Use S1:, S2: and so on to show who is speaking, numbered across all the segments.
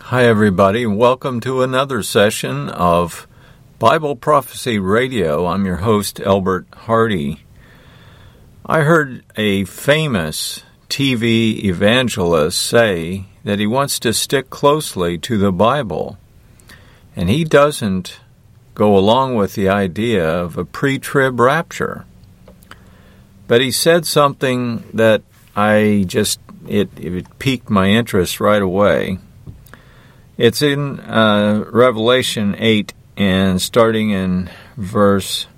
S1: Hi, everybody. Welcome to another session of Bible Prophecy Radio. I'm your host, Albert Hardy. I heard a famous TV evangelist say that he wants to stick closely to the Bible, and he doesn't go along with the idea of a pre trib rapture. But he said something that I just, it, it piqued my interest right away. It's in uh, Revelation 8 and starting in verse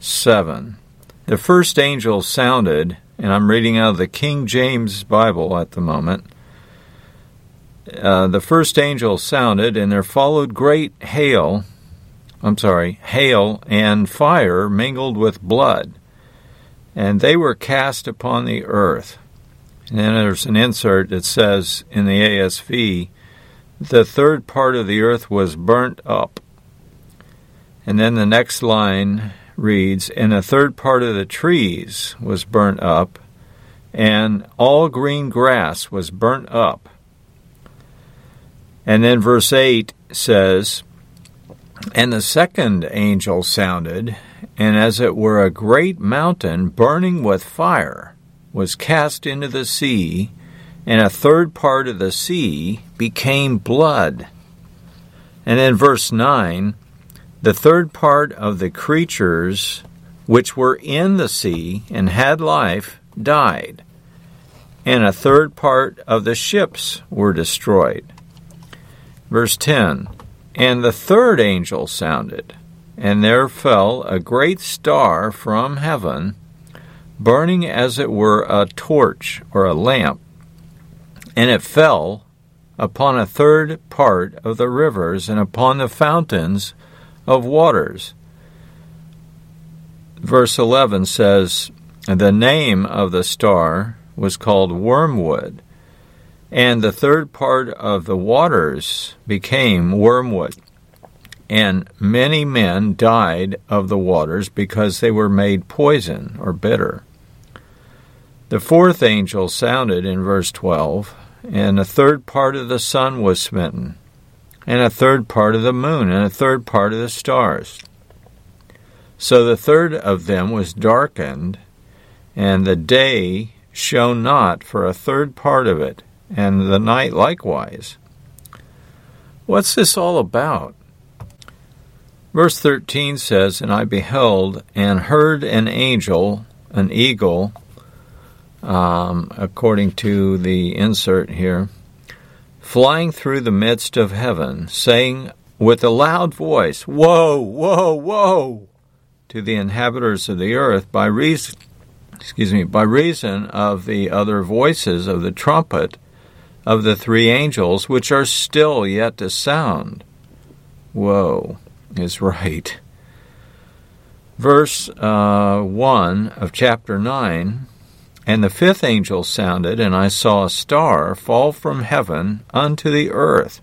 S1: 7. The first angel sounded, and I'm reading out of the King James Bible at the moment. Uh, the first angel sounded, and there followed great hail. I'm sorry, hail and fire mingled with blood, and they were cast upon the earth. And then there's an insert that says in the ASV, the third part of the earth was burnt up. And then the next line reads, And a third part of the trees was burnt up, and all green grass was burnt up. And then verse 8 says, And the second angel sounded, and as it were a great mountain burning with fire was cast into the sea, and a third part of the sea became blood. And then verse 9 the third part of the creatures which were in the sea and had life died, and a third part of the ships were destroyed. Verse 10 And the third angel sounded, and there fell a great star from heaven, burning as it were a torch or a lamp and it fell upon a third part of the rivers and upon the fountains of waters. Verse 11 says, The name of the star was called Wormwood, and the third part of the waters became wormwood. And many men died of the waters because they were made poison or bitter. The fourth angel sounded in verse 12 and a third part of the sun was smitten, and a third part of the moon, and a third part of the stars. So the third of them was darkened, and the day shone not for a third part of it, and the night likewise. What's this all about? Verse 13 says, And I beheld and heard an angel, an eagle, um, according to the insert here, flying through the midst of heaven, saying with a loud voice, Woe, woe, woe, to the inhabitants of the earth by reason, excuse me, by reason of the other voices of the trumpet of the three angels, which are still yet to sound. Woe is right. Verse uh, 1 of chapter 9 and the fifth angel sounded, and I saw a star fall from heaven unto the earth.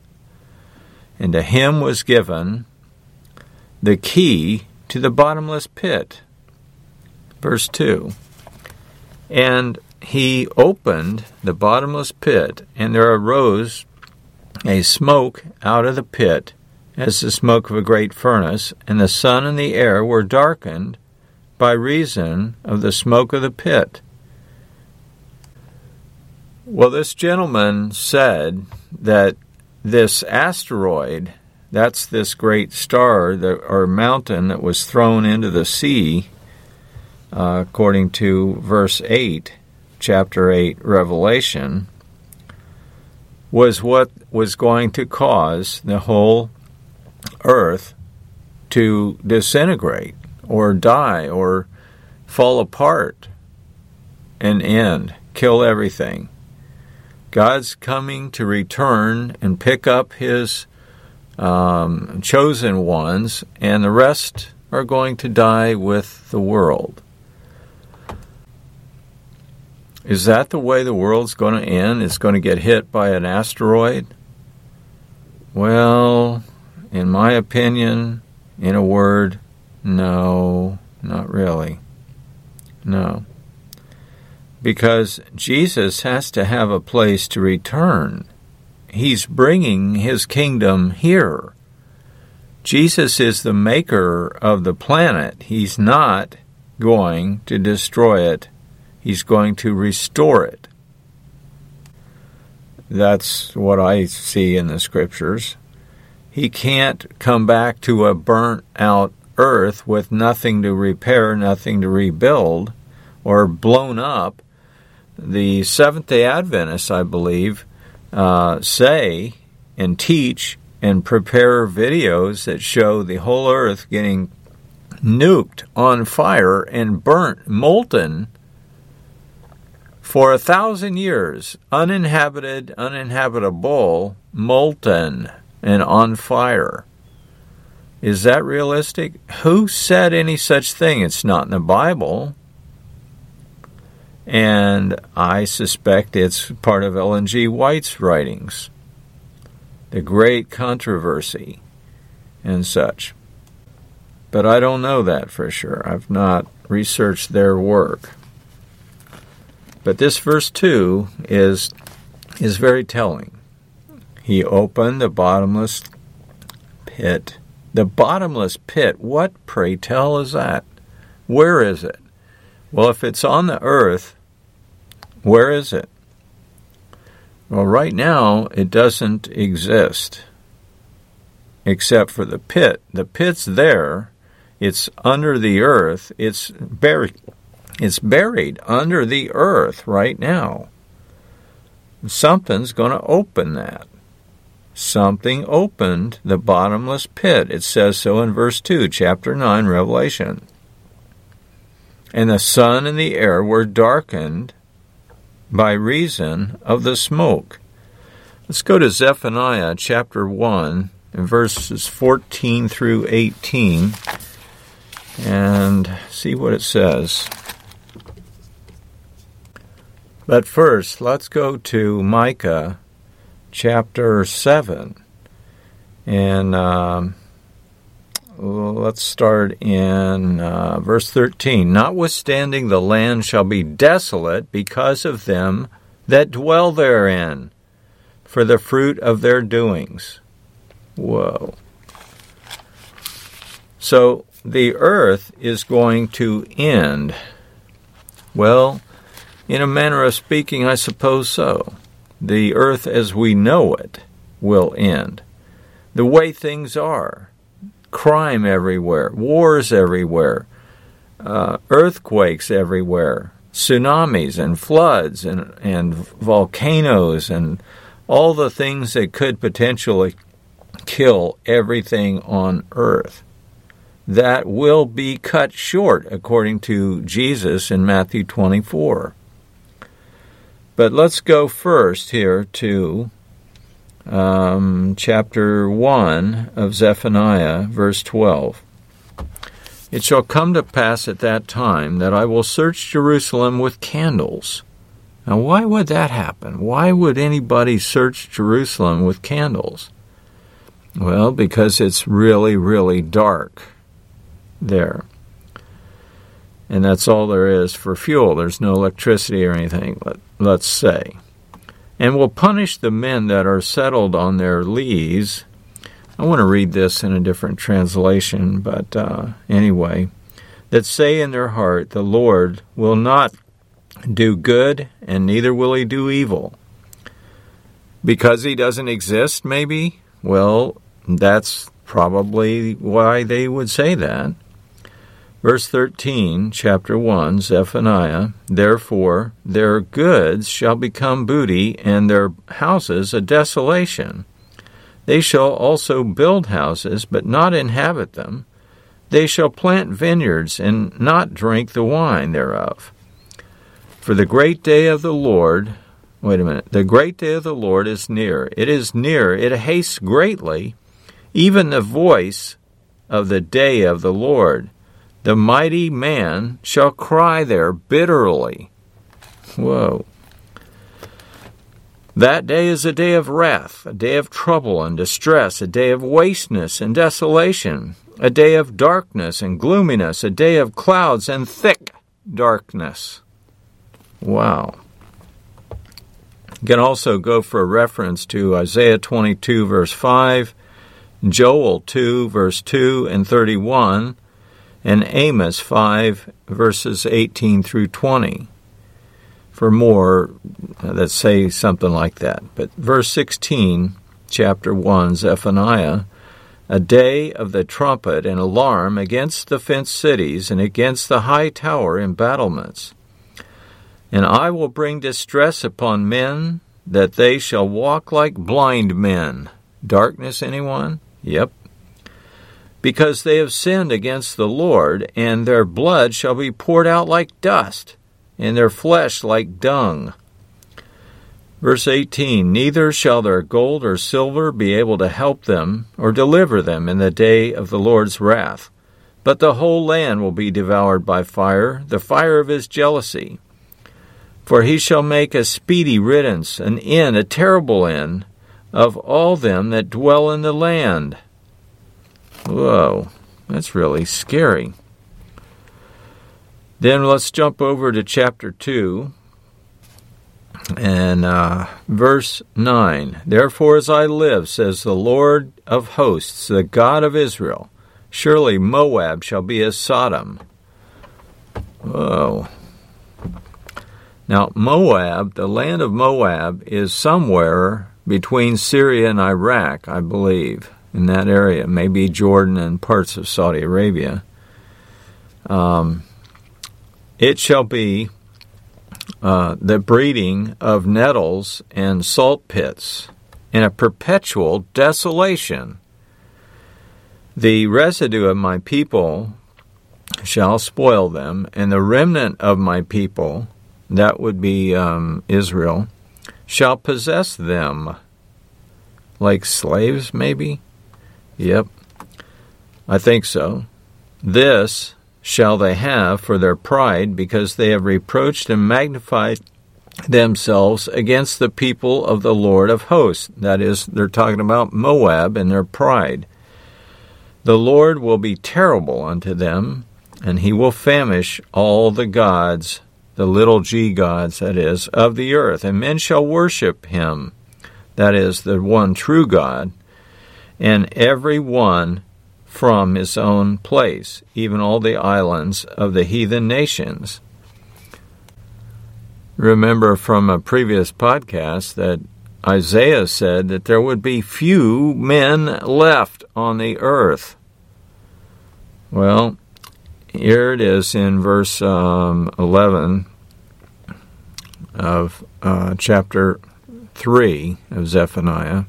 S1: And to him was given the key to the bottomless pit. Verse 2 And he opened the bottomless pit, and there arose a smoke out of the pit, as the smoke of a great furnace, and the sun and the air were darkened by reason of the smoke of the pit. Well, this gentleman said that this asteroid, that's this great star that, or mountain that was thrown into the sea, uh, according to verse 8, chapter 8, Revelation, was what was going to cause the whole earth to disintegrate or die or fall apart and end, kill everything. God's coming to return and pick up his um, chosen ones, and the rest are going to die with the world. Is that the way the world's going to end? It's going to get hit by an asteroid? Well, in my opinion, in a word, no, not really. No because Jesus has to have a place to return. he's bringing his kingdom here. Jesus is the maker of the planet. He's not going to destroy it, he's going to restore it. That's what I see in the scriptures. He can't come back to a burnt out earth with nothing to repair, nothing to rebuild, or blown up. The Seventh day Adventists, I believe, uh, say and teach and prepare videos that show the whole earth getting nuked on fire and burnt, molten for a thousand years, uninhabited, uninhabitable, molten, and on fire. Is that realistic? Who said any such thing? It's not in the Bible. And I suspect it's part of Ellen G. White's writings. The great controversy and such. But I don't know that for sure. I've not researched their work. But this verse 2 is, is very telling. He opened the bottomless pit. The bottomless pit, what, pray tell, is that? Where is it? Well, if it's on the earth, where is it? Well, right now, it doesn't exist except for the pit. The pit's there, it's under the earth, it's buried it's buried under the earth right now. Something's going to open that. Something opened the bottomless pit. It says so in verse 2, chapter 9, Revelation. And the sun and the air were darkened by reason of the smoke. Let's go to Zephaniah chapter 1, and verses 14 through 18, and see what it says. But first, let's go to Micah chapter 7. And um, let's start in uh, verse 13. Notwithstanding, the land shall be desolate because of them that dwell therein, for the fruit of their doings. Whoa. So the earth is going to end. Well, in a manner of speaking, I suppose so. The earth as we know it will end. The way things are crime everywhere, wars everywhere, uh, earthquakes everywhere, tsunamis and floods and, and volcanoes and all the things that could potentially kill everything on earth. That will be cut short, according to Jesus in Matthew 24. But let's go first here to um, chapter 1 of Zephaniah, verse 12. It shall come to pass at that time that I will search Jerusalem with candles. Now, why would that happen? Why would anybody search Jerusalem with candles? Well, because it's really, really dark there and that's all there is for fuel. There's no electricity or anything, let, let's say. And will punish the men that are settled on their lees. I want to read this in a different translation, but uh, anyway, that say in their heart, The Lord will not do good, and neither will he do evil. Because he doesn't exist, maybe? Well, that's probably why they would say that. Verse 13, chapter 1, Zephaniah Therefore their goods shall become booty, and their houses a desolation. They shall also build houses, but not inhabit them. They shall plant vineyards, and not drink the wine thereof. For the great day of the Lord, wait a minute, the great day of the Lord is near. It is near, it hastes greatly, even the voice of the day of the Lord the mighty man shall cry there bitterly. Whoa. That day is a day of wrath, a day of trouble and distress, a day of wasteness and desolation, a day of darkness and gloominess, a day of clouds and thick darkness. Wow. You can also go for a reference to Isaiah 22, verse 5, Joel 2, verse 2 and 31, and Amos 5, verses 18 through 20 for more uh, that say something like that. But verse 16, chapter 1, Zephaniah, a day of the trumpet and alarm against the fenced cities and against the high tower embattlements. And I will bring distress upon men, that they shall walk like blind men. Darkness, anyone? Yep. Because they have sinned against the Lord, and their blood shall be poured out like dust, and their flesh like dung. Verse 18 Neither shall their gold or silver be able to help them or deliver them in the day of the Lord's wrath. But the whole land will be devoured by fire, the fire of his jealousy. For he shall make a speedy riddance, an end, a terrible end, of all them that dwell in the land. Whoa, that's really scary. Then let's jump over to chapter 2 and uh, verse 9. Therefore, as I live, says the Lord of hosts, the God of Israel, surely Moab shall be as Sodom. Whoa. Now, Moab, the land of Moab, is somewhere between Syria and Iraq, I believe, in that area, maybe Jordan and parts of Saudi Arabia. Um, it shall be uh, the breeding of nettles and salt pits in a perpetual desolation. The residue of my people shall spoil them, and the remnant of my people that would be um, Israel, shall possess them. Like slaves, maybe? Yep, I think so. This shall they have for their pride, because they have reproached and magnified themselves against the people of the Lord of hosts. That is, they're talking about Moab and their pride. The Lord will be terrible unto them, and he will famish all the gods the little g gods, that is, of the earth, and men shall worship him, that is, the one true God, and every one from his own place, even all the islands of the heathen nations. Remember from a previous podcast that Isaiah said that there would be few men left on the earth. Well, here it is in verse um, 11 of uh, chapter 3 of Zephaniah.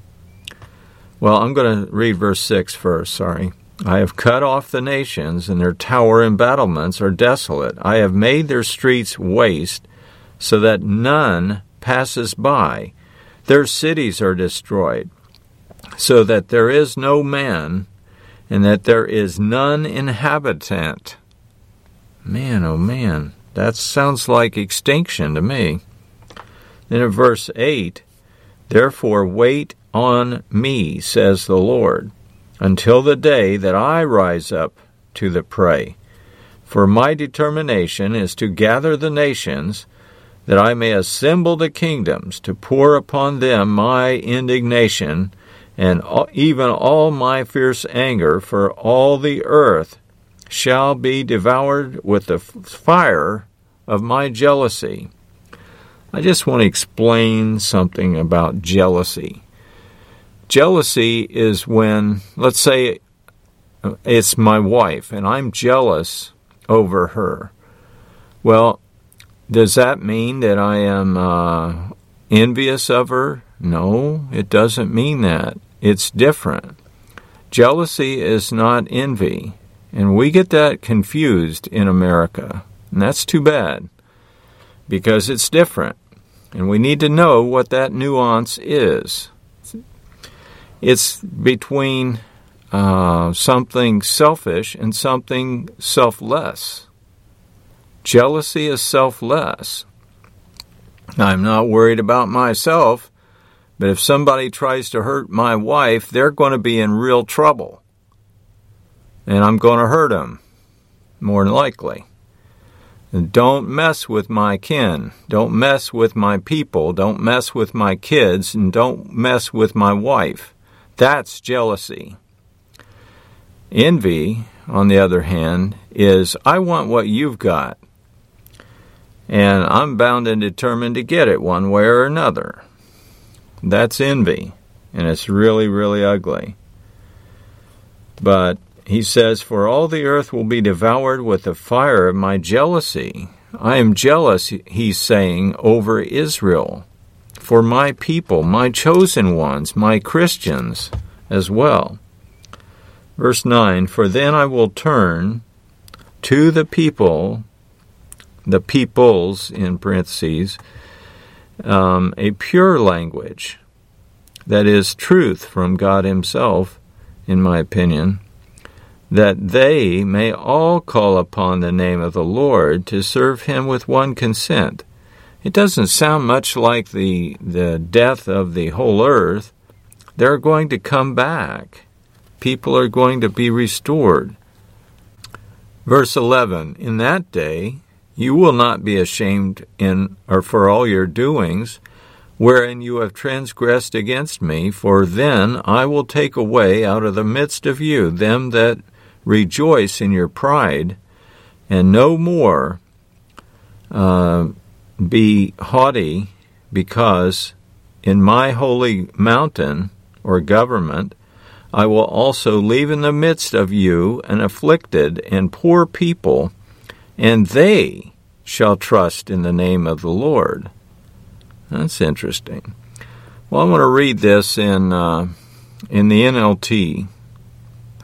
S1: Well, I'm going to read verse 6 first, sorry. I have cut off the nations, and their tower embattlements are desolate. I have made their streets waste, so that none passes by. Their cities are destroyed, so that there is no man, and that there is none inhabitant. Man, oh man, that sounds like extinction to me. Then in verse 8, Therefore wait on me, says the Lord, until the day that I rise up to the prey. For my determination is to gather the nations, that I may assemble the kingdoms, to pour upon them my indignation, and even all my fierce anger, for all the earth shall be devoured with the fire of my jealousy. I just want to explain something about jealousy. Jealousy is when, let's say, it's my wife and I'm jealous over her. Well, does that mean that I am uh, envious of her? No, it doesn't mean that. It's different. Jealousy is not envy, and we get that confused in America, and that's too bad because it's different. And we need to know what that nuance is. It's between uh, something selfish and something selfless. Jealousy is selfless. I'm not worried about myself, but if somebody tries to hurt my wife, they're going to be in real trouble. And I'm going to hurt them, more than likely. Don't mess with my kin. Don't mess with my people. Don't mess with my kids. And don't mess with my wife. That's jealousy. Envy, on the other hand, is I want what you've got. And I'm bound and determined to get it one way or another. That's envy. And it's really, really ugly. But he says, For all the earth will be devoured with the fire of my jealousy. I am jealous, he's saying, over Israel, for my people, my chosen ones, my Christians as well. Verse 9 For then I will turn to the people, the peoples in parentheses, um, a pure language that is truth from God Himself, in my opinion that they may all call upon the name of the Lord to serve him with one consent. It doesn't sound much like the, the death of the whole earth. They're going to come back. People are going to be restored. Verse 11 In that day you will not be ashamed in or for all your doings, wherein you have transgressed against me, for then I will take away out of the midst of you them that rejoice in your pride, and no more uh, be haughty, because in my holy mountain or government I will also leave in the midst of you an afflicted and poor people, and they shall trust in the name of the Lord. That's interesting. Well, I'm going to read this in uh, in the NLT.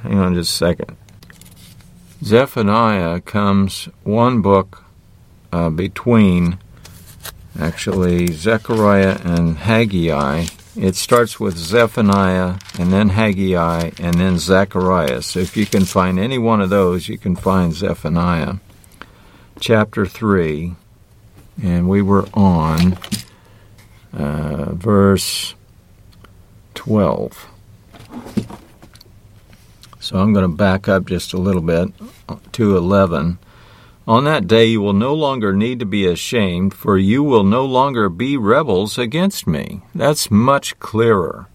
S1: Hang on just a second. Zephaniah comes one book uh, between actually Zechariah and Haggai. It starts with Zephaniah and then Haggai and then Zechariah. So if you can find any one of those, you can find Zephaniah. Chapter 3, and we were on uh, verse 12. So I'm going to back up just a little bit to 11. On that day you will no longer need to be ashamed, for you will no longer be rebels against me. That's much clearer.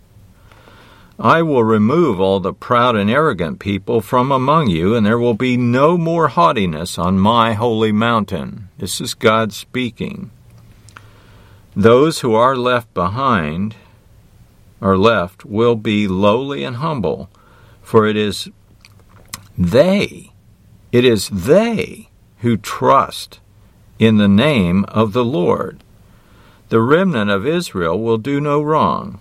S1: I will remove all the proud and arrogant people from among you, and there will be no more haughtiness on my holy mountain. This is God speaking. Those who are left behind, are left, will be lowly and humble for it is they, it is they who trust in the name of the Lord. The remnant of Israel will do no wrong.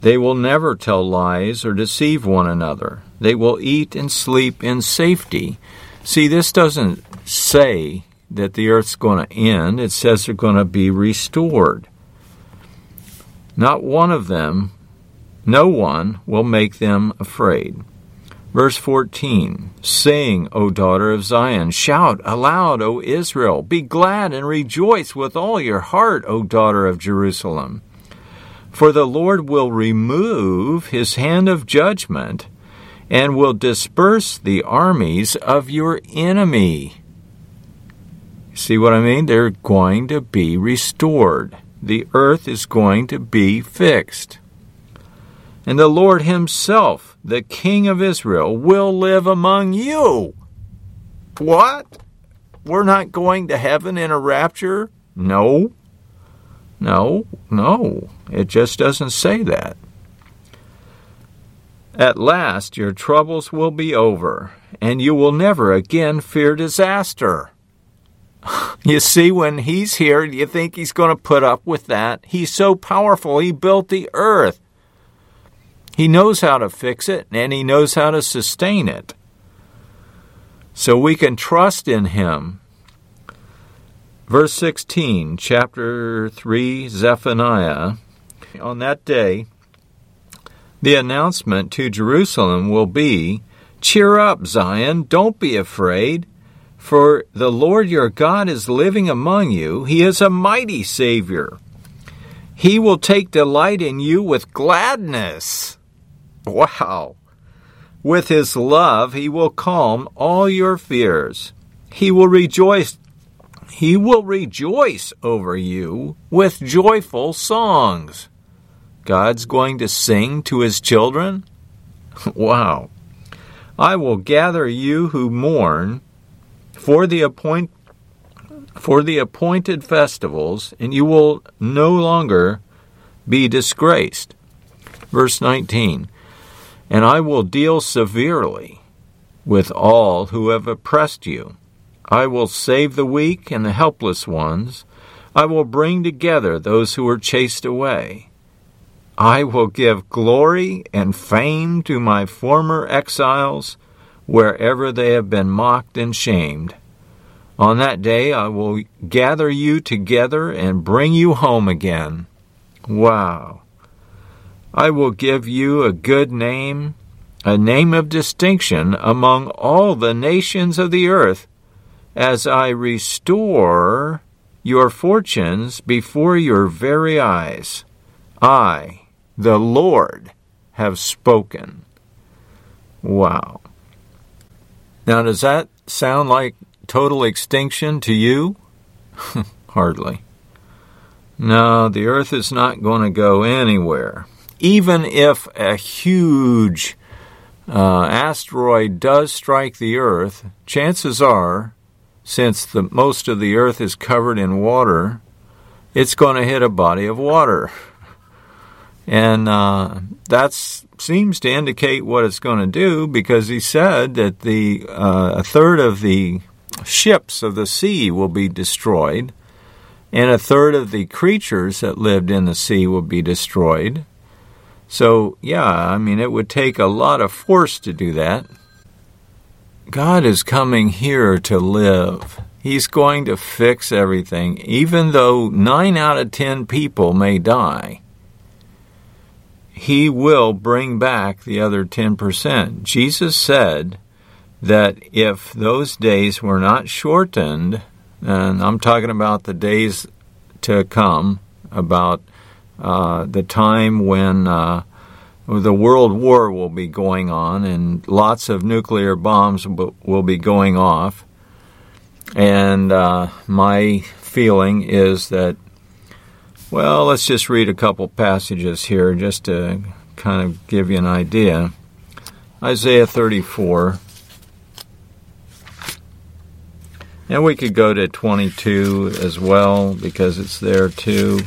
S1: They will never tell lies or deceive one another. They will eat and sleep in safety. See, this doesn't say that the earth's going to end, it says they're going to be restored. Not one of them no one will make them afraid. Verse 14 Sing, O daughter of Zion, shout aloud, O Israel, be glad and rejoice with all your heart, O daughter of Jerusalem. For the Lord will remove his hand of judgment and will disperse the armies of your enemy. See what I mean? They're going to be restored. The earth is going to be fixed and the Lord Himself, the King of Israel, will live among you. What? We're not going to heaven in a rapture? No. No, no. It just doesn't say that. At last your troubles will be over, and you will never again fear disaster. You see, when he's here, do you think he's going to put up with that? He's so powerful, he built the earth. He knows how to fix it and he knows how to sustain it. So we can trust in him. Verse 16, chapter 3, Zephaniah. On that day, the announcement to Jerusalem will be Cheer up, Zion, don't be afraid, for the Lord your God is living among you. He is a mighty Savior. He will take delight in you with gladness. Wow. With his love, he will calm all your fears. He will rejoice He will rejoice over you with joyful songs. God's going to sing to his children? wow. I will gather you who mourn for the appoint for the appointed festivals, and you will no longer be disgraced. Verse 19 And I will deal severely with all who have oppressed you. I will save the weak and the helpless ones. I will bring together those who were chased away. I will give glory and fame to my former exiles wherever they have been mocked and shamed. On that day I will gather you together and bring you home again. Wow. I will give you a good name, a name of distinction among all the nations of the earth, as I restore your fortunes before your very eyes. I, the Lord, have spoken. Wow. Now, does that sound like total extinction to you? Hardly. No, the Earth is not going to go anywhere. Even if a huge uh, asteroid does strike the Earth, chances are, since the most of the Earth is covered in water, it's going to hit a body of water, and uh, that seems to indicate what it's going to do because he said that the uh, a third of the ships of the sea will be destroyed, and a third of the creatures that lived in the sea will be destroyed. So, yeah, I mean, it would take a lot of force to do that. God is coming here to live. He's going to fix everything, even though nine out of ten people may die. He will bring back the other 10%. Jesus said, that if those days were not shortened, and I'm talking about the days to come, about uh, the time when uh, the World War will be going on and lots of nuclear bombs will be going off. And uh, my feeling is that, well, let's just read a couple passages here just to kind of give you an idea. Isaiah 34. And we could go to 22 as well because it's there too.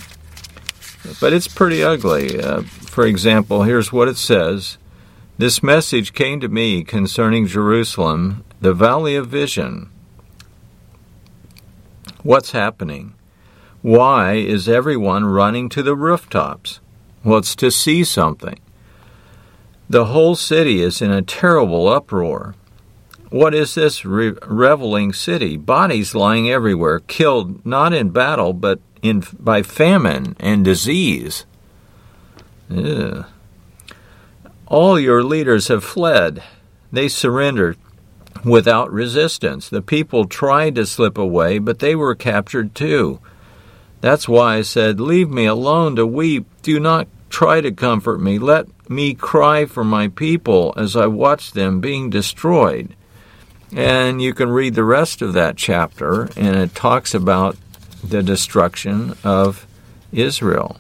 S1: But it's pretty ugly. Uh, for example, here's what it says This message came to me concerning Jerusalem, the valley of vision. What's happening? Why is everyone running to the rooftops? Well, it's to see something. The whole city is in a terrible uproar. What is this re- reveling city? Bodies lying everywhere, killed not in battle, but in, by famine and disease. All your leaders have fled. They surrendered without resistance. The people tried to slip away, but they were captured too. That's why I said, Leave me alone to weep. Do not try to comfort me. Let me cry for my people as I watch them being destroyed. And you can read the rest of that chapter, and it talks about the destruction of Israel.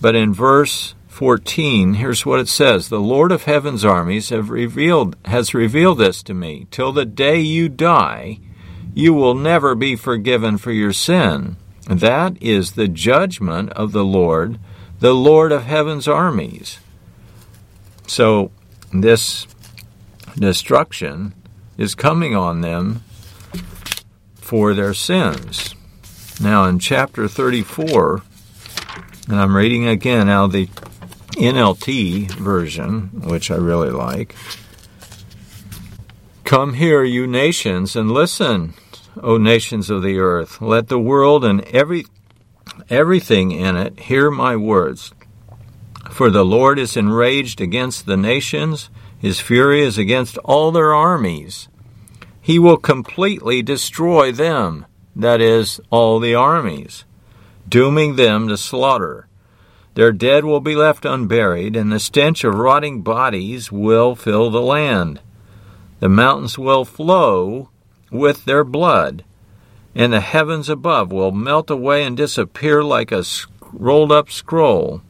S1: But in verse 14, here's what it says The Lord of heaven's armies have revealed, has revealed this to me. Till the day you die, you will never be forgiven for your sin. That is the judgment of the Lord, the Lord of heaven's armies. So, this destruction is coming on them for their sins. Now, in chapter 34, and I'm reading again now the NLT version, which I really like. Come here, you nations, and listen, O nations of the earth. Let the world and every everything in it hear my words. For the Lord is enraged against the nations, his fury is against all their armies. He will completely destroy them, that is, all the armies, dooming them to slaughter. Their dead will be left unburied, and the stench of rotting bodies will fill the land. The mountains will flow with their blood, and the heavens above will melt away and disappear like a rolled up scroll.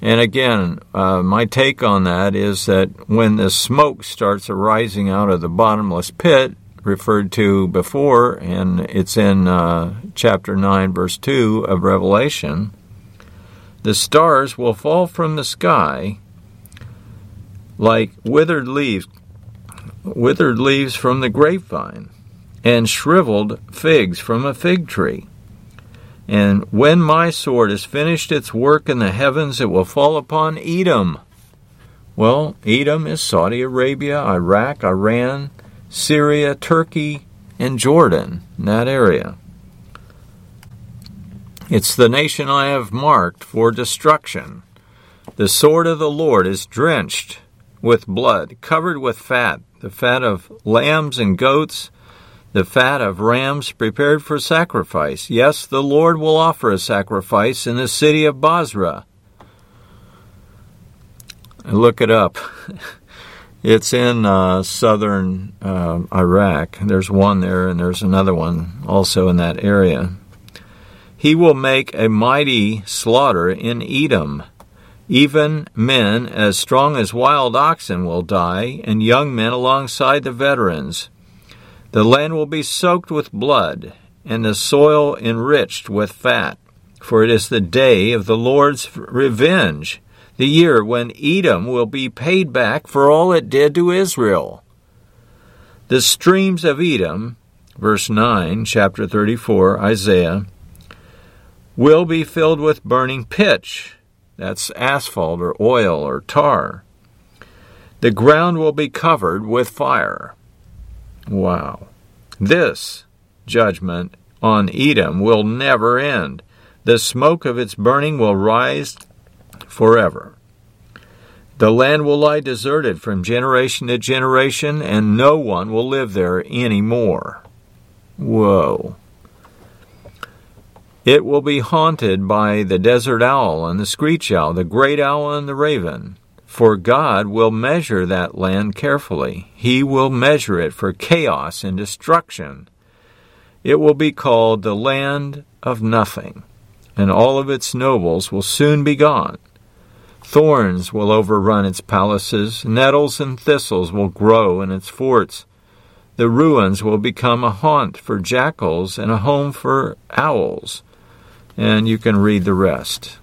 S1: And again, uh, my take on that is that when the smoke starts arising out of the bottomless pit, referred to before, and it's in uh, chapter 9, verse 2 of Revelation, the stars will fall from the sky like withered leaves withered leaves from the grapevine and shriveled figs from a fig tree. And when my sword has finished its work in the heavens, it will fall upon Edom. Well, Edom is Saudi Arabia, Iraq, Iran, Syria, Turkey, and Jordan, in that area. It's the nation I have marked for destruction. The sword of the Lord is drenched with blood, covered with fat, the fat of lambs and goats, the fat of rams prepared for sacrifice. Yes, the Lord will offer a sacrifice in the city of Bozrah. Look it up. It's in uh, southern uh, Iraq. There's one there, and there's another one also in that area. He will make a mighty slaughter in Edom. Even men as strong as wild oxen will die, and young men alongside the veterans. The land will be soaked with blood, and the soil enriched with fat, for it is the day of the Lord's revenge, the year when Edom will be paid back for all it did to Israel. The streams of Edom, verse 9, chapter 34, Isaiah, will be filled with burning pitch that's asphalt or oil or tar. The ground will be covered with fire. Wow. This judgment on Edom will never end. The smoke of its burning will rise forever. The land will lie deserted from generation to generation, and no one will live there any more. Whoa. It will be haunted by the desert owl and the screech owl, the great owl and the raven. For God will measure that land carefully. He will measure it for chaos and destruction. It will be called the land of nothing, and all of its nobles will soon be gone. Thorns will overrun its palaces, nettles and thistles will grow in its forts. The ruins will become a haunt for jackals and a home for owls and you can read the rest.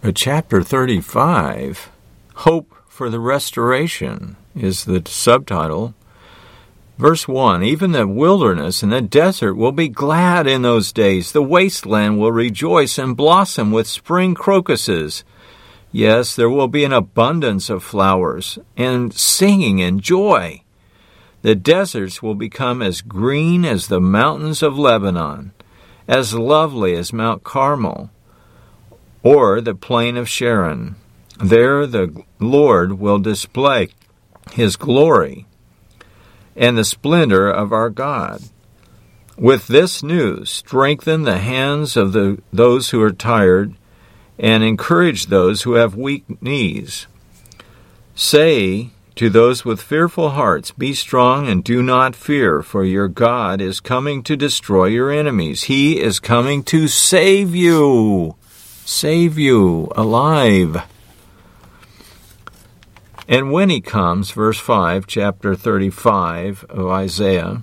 S1: But chapter 35, Hope for the Restoration, is the subtitle. Verse 1 Even the wilderness and the desert will be glad in those days. The wasteland will rejoice and blossom with spring crocuses. Yes, there will be an abundance of flowers and singing and joy. The deserts will become as green as the mountains of Lebanon as lovely as Mount Carmel or the plain of Sharon. There the Lord will display his glory and the splendor of our God. With this news, strengthen the hands of the, those who are tired and encourage those who have weak knees. Say to those with fearful hearts, be strong and do not fear, for your God is coming to destroy your enemies. He is coming to save you. Save you alive. And when he comes, verse 5, chapter 35 of Isaiah,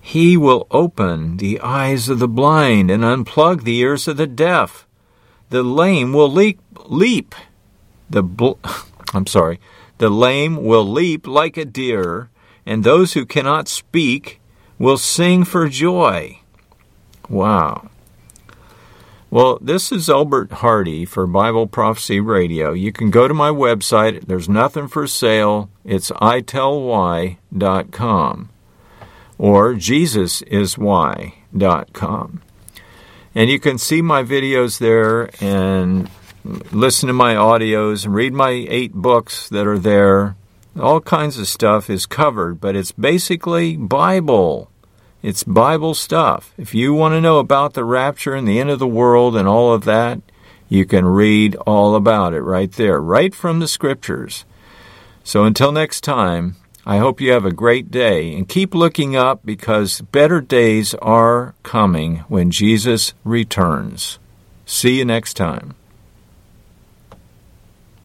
S1: he will open the eyes of the blind and unplug the ears of the deaf. The lame will leap. leap. The bl- I'm sorry. The lame will leap like a deer, and those who cannot speak will sing for joy. Wow. Well, this is Albert Hardy for Bible Prophecy Radio. You can go to my website. There's nothing for sale. It's itellwhy.com or jesusiswhy.com. And you can see my videos there and listen to my audios and read my eight books that are there. All kinds of stuff is covered, but it's basically Bible. It's Bible stuff. If you want to know about the rapture and the end of the world and all of that, you can read all about it right there, right from the scriptures. So until next time, I hope you have a great day and keep looking up because better days are coming when Jesus returns. See you next time.